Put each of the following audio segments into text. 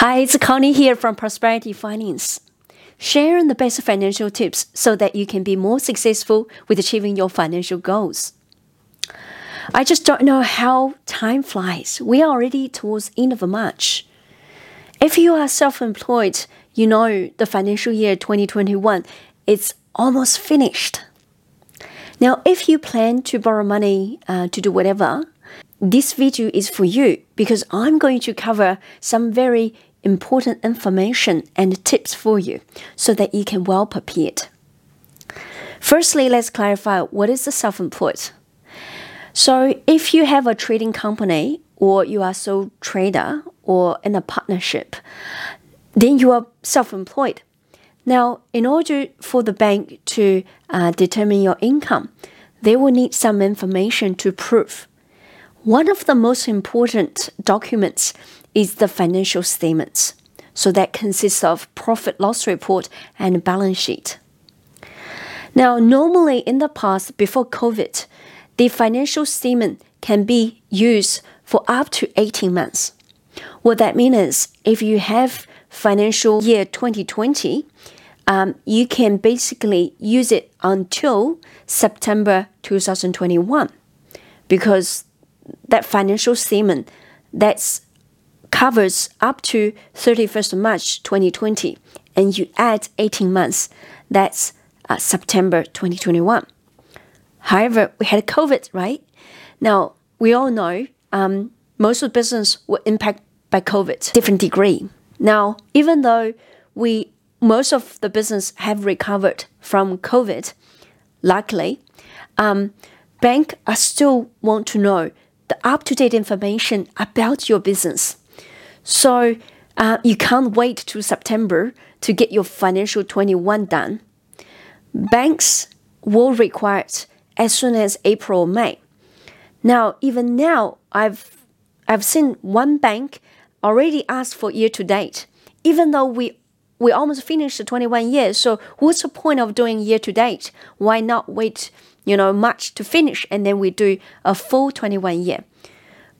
Hi, it's Connie here from Prosperity Finance, sharing the best financial tips so that you can be more successful with achieving your financial goals. I just don't know how time flies. We are already towards end of March. If you are self-employed, you know the financial year 2021 is almost finished. Now, if you plan to borrow money uh, to do whatever, this video is for you because I'm going to cover some very important information and tips for you so that you can well prepared. Firstly, let's clarify what is the self-employed. So, if you have a trading company or you are sole trader or in a partnership, then you are self-employed. Now, in order for the bank to uh, determine your income, they will need some information to prove. One of the most important documents is the financial statements. So that consists of profit loss report and balance sheet. Now, normally in the past, before COVID, the financial statement can be used for up to 18 months. What that means is if you have financial year 2020, um, you can basically use it until September 2021 because that financial statement that's covers up to 31st March 2020 and you add 18 months, that's uh, September 2021. However, we had COVID, right? Now, we all know um, most of the business were impacted by COVID, different degree. Now, even though we most of the business have recovered from COVID, luckily, um, bank are still want to know the up-to-date information about your business. So uh, you can't wait to September to get your financial 21 done. Banks will require it as soon as April or May. Now, even now, I've I've seen one bank already ask for year to date, even though we we almost finished the 21 years. So what's the point of doing year to date? Why not wait, you know, March to finish and then we do a full 21 year?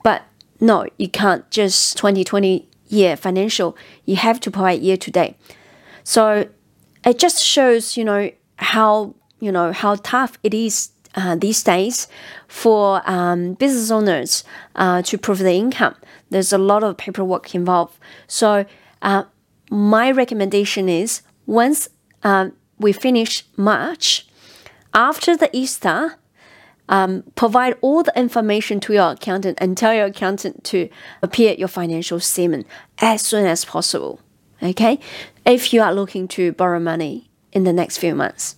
But no, you can't just 2020 year financial. You have to provide year to date. So it just shows, you know, how you know how tough it is uh, these days for um, business owners uh, to prove the income. There's a lot of paperwork involved. So uh, my recommendation is once um, we finish March, after the Easter, um, provide all the information to your accountant and tell your accountant to appear your financial statement as soon as possible. Okay, if you are looking to borrow money in the next few months,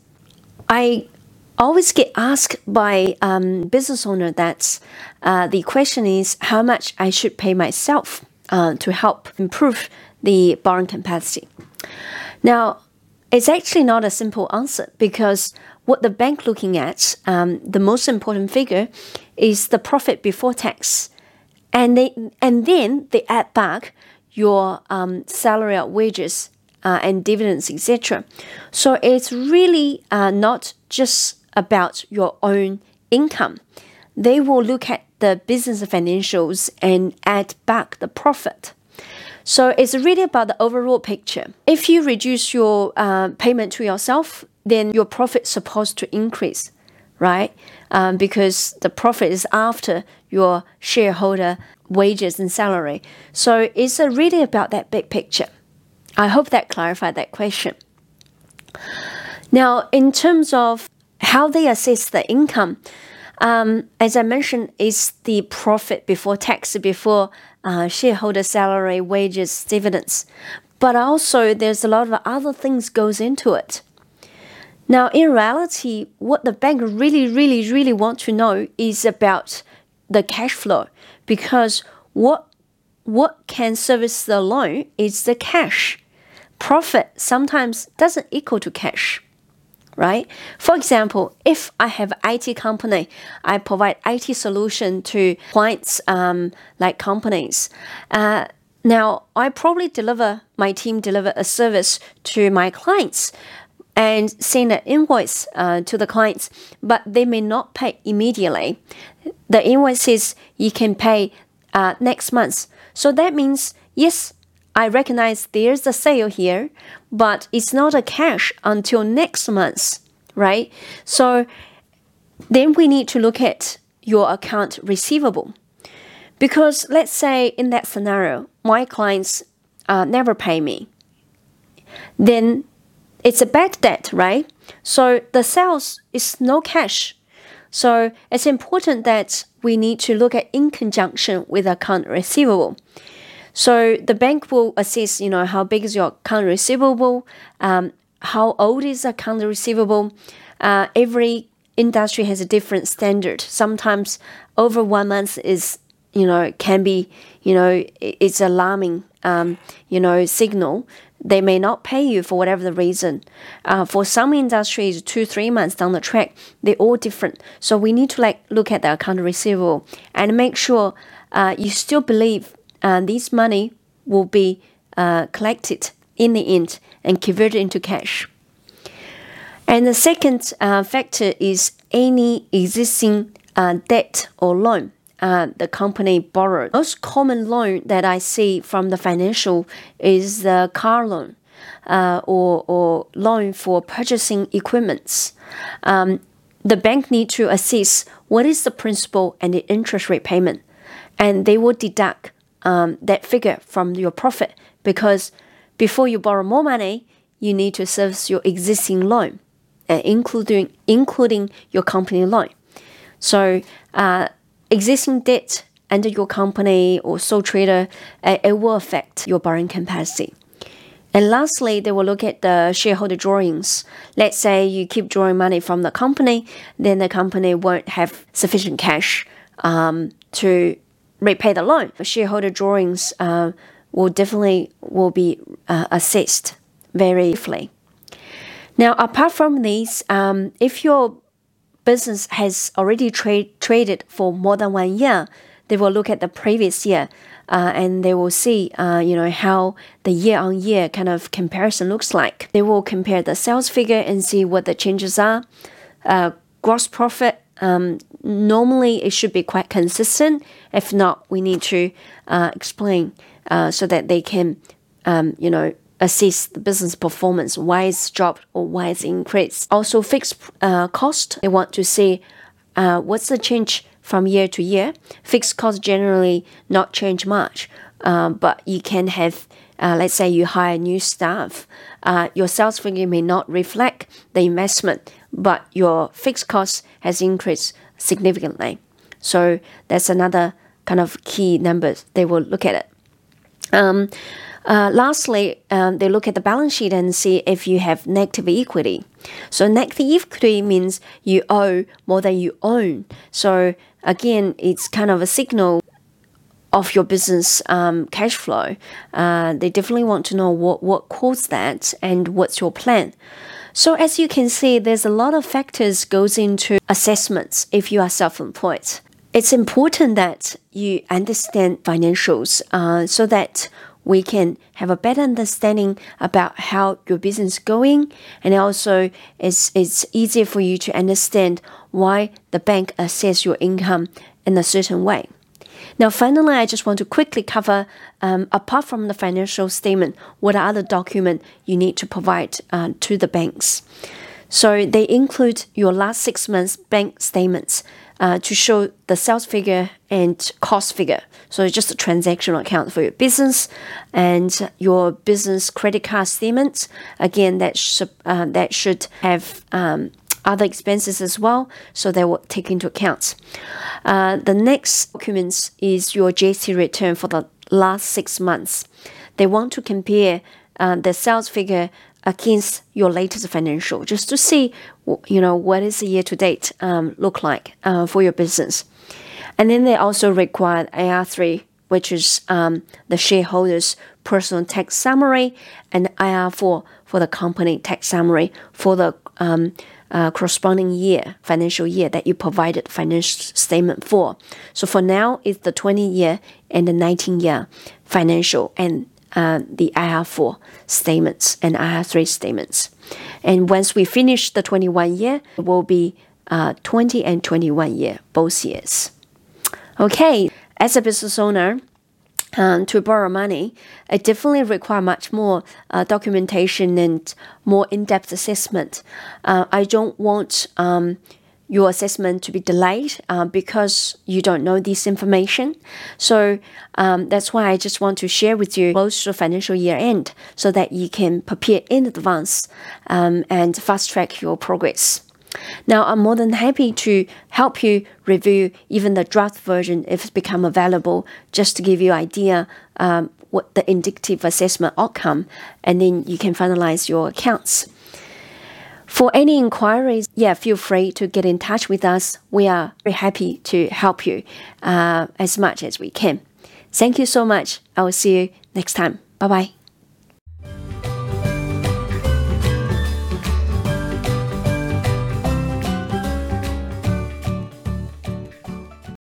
I always get asked by um, business owner that uh, the question is how much I should pay myself uh, to help improve the borrowing capacity. Now, it's actually not a simple answer because what the bank looking at, um, the most important figure, is the profit before tax, and they and then they add back your um, salary or wages uh, and dividends, etc. So it's really uh, not just about your own income. They will look at the business financials and add back the profit. So it's really about the overall picture. If you reduce your uh, payment to yourself, then your profit supposed to increase, right? Um, because the profit is after your shareholder wages and salary. So it's uh, really about that big picture. I hope that clarified that question. Now, in terms of how they assess the income, um, as I mentioned, is the profit before tax, before uh, shareholder salary, wages, dividends. But also, there's a lot of other things goes into it. Now, in reality, what the bank really, really, really want to know is about the cash flow, because what what can service the loan is the cash. Profit sometimes doesn't equal to cash right? For example, if I have IT company, I provide IT solution to clients um, like companies. Uh, now, I probably deliver my team deliver a service to my clients and send an invoice uh, to the clients, but they may not pay immediately. The invoice says you can pay uh, next month. So that means, yes, I recognize there's a sale here, but it's not a cash until next month, right? So then we need to look at your account receivable. Because let's say in that scenario, my clients uh, never pay me, then it's a bad debt, right? So the sales is no cash. So it's important that we need to look at in conjunction with account receivable. So the bank will assess, you know, how big is your account receivable, um, how old is the account receivable. Uh, every industry has a different standard. Sometimes over one month is, you know, can be, you know, it's alarming, um, you know, signal. They may not pay you for whatever the reason. Uh, for some industries, two, three months down the track, they're all different. So we need to like look at the account receivable and make sure uh, you still believe uh, this money will be uh, collected in the end and converted into cash. And the second uh, factor is any existing uh, debt or loan uh, the company borrowed. Most common loan that I see from the financial is the car loan uh, or, or loan for purchasing equipments. Um, the bank need to assess what is the principal and the interest rate payment, and they will deduct um, that figure from your profit because before you borrow more money, you need to service your existing loan, uh, including including your company loan. So uh, existing debt under your company or sole trader, uh, it will affect your borrowing capacity. And lastly, they will look at the shareholder drawings. Let's say you keep drawing money from the company, then the company won't have sufficient cash um, to repay the loan. Shareholder drawings uh, will definitely will be uh, assessed very briefly. Now, apart from these, um, if your business has already tra- traded for more than one year, they will look at the previous year uh, and they will see, uh, you know, how the year-on-year kind of comparison looks like. They will compare the sales figure and see what the changes are. Uh, gross profit um, normally it should be quite consistent. If not, we need to uh, explain uh, so that they can, um, you know, assess the business performance, why it's dropped or why it's increased. Also, fixed uh, cost, they want to see uh, what's the change from year to year. Fixed cost generally not change much, uh, but you can have, uh, let's say you hire new staff, uh, your sales figure may not reflect the investment, but your fixed cost has increased significantly. So that's another kind of key numbers they will look at it. Um, uh, lastly, um, they look at the balance sheet and see if you have negative equity. So negative equity means you owe more than you own. So again, it's kind of a signal of your business um, cash flow. Uh, they definitely want to know what, what caused that and what's your plan. So as you can see, there's a lot of factors goes into assessments if you are self-employed. It's important that you understand financials uh, so that we can have a better understanding about how your business is going and also it's, it's easier for you to understand why the bank assess your income in a certain way. Now, finally, I just want to quickly cover, um, apart from the financial statement, what are the documents you need to provide uh, to the banks. So they include your last six months bank statements, uh, to show the sales figure and cost figure. So just a transactional account for your business and your business credit card statements. Again, that should uh, that should have um, other expenses as well, so they will take into account. Uh, the next documents is your GST return for the last six months. They want to compare uh, the sales figure against your latest financial just to see you know what is the year to date um, look like uh, for your business and then they also require IR3 which is um, the shareholders personal tax summary and IR4 for the company tax summary for the um, uh, corresponding year financial year that you provided financial statement for so for now it's the 20 year and the 19 year financial and uh, the IR4 statements and IR3 statements. And once we finish the 21 year, it will be uh, 20 and 21 year, both years. Okay, as a business owner, um, to borrow money, it definitely require much more uh, documentation and more in-depth assessment. Uh, I don't want um, your assessment to be delayed uh, because you don't know this information. So um, that's why I just want to share with you close to financial year end so that you can prepare in advance um, and fast track your progress. Now, I'm more than happy to help you review even the draft version if it's become available, just to give you idea um, what the indicative assessment outcome, and then you can finalize your accounts. For any inquiries, yeah, feel free to get in touch with us. We are very happy to help you uh, as much as we can. Thank you so much. I will see you next time. Bye bye.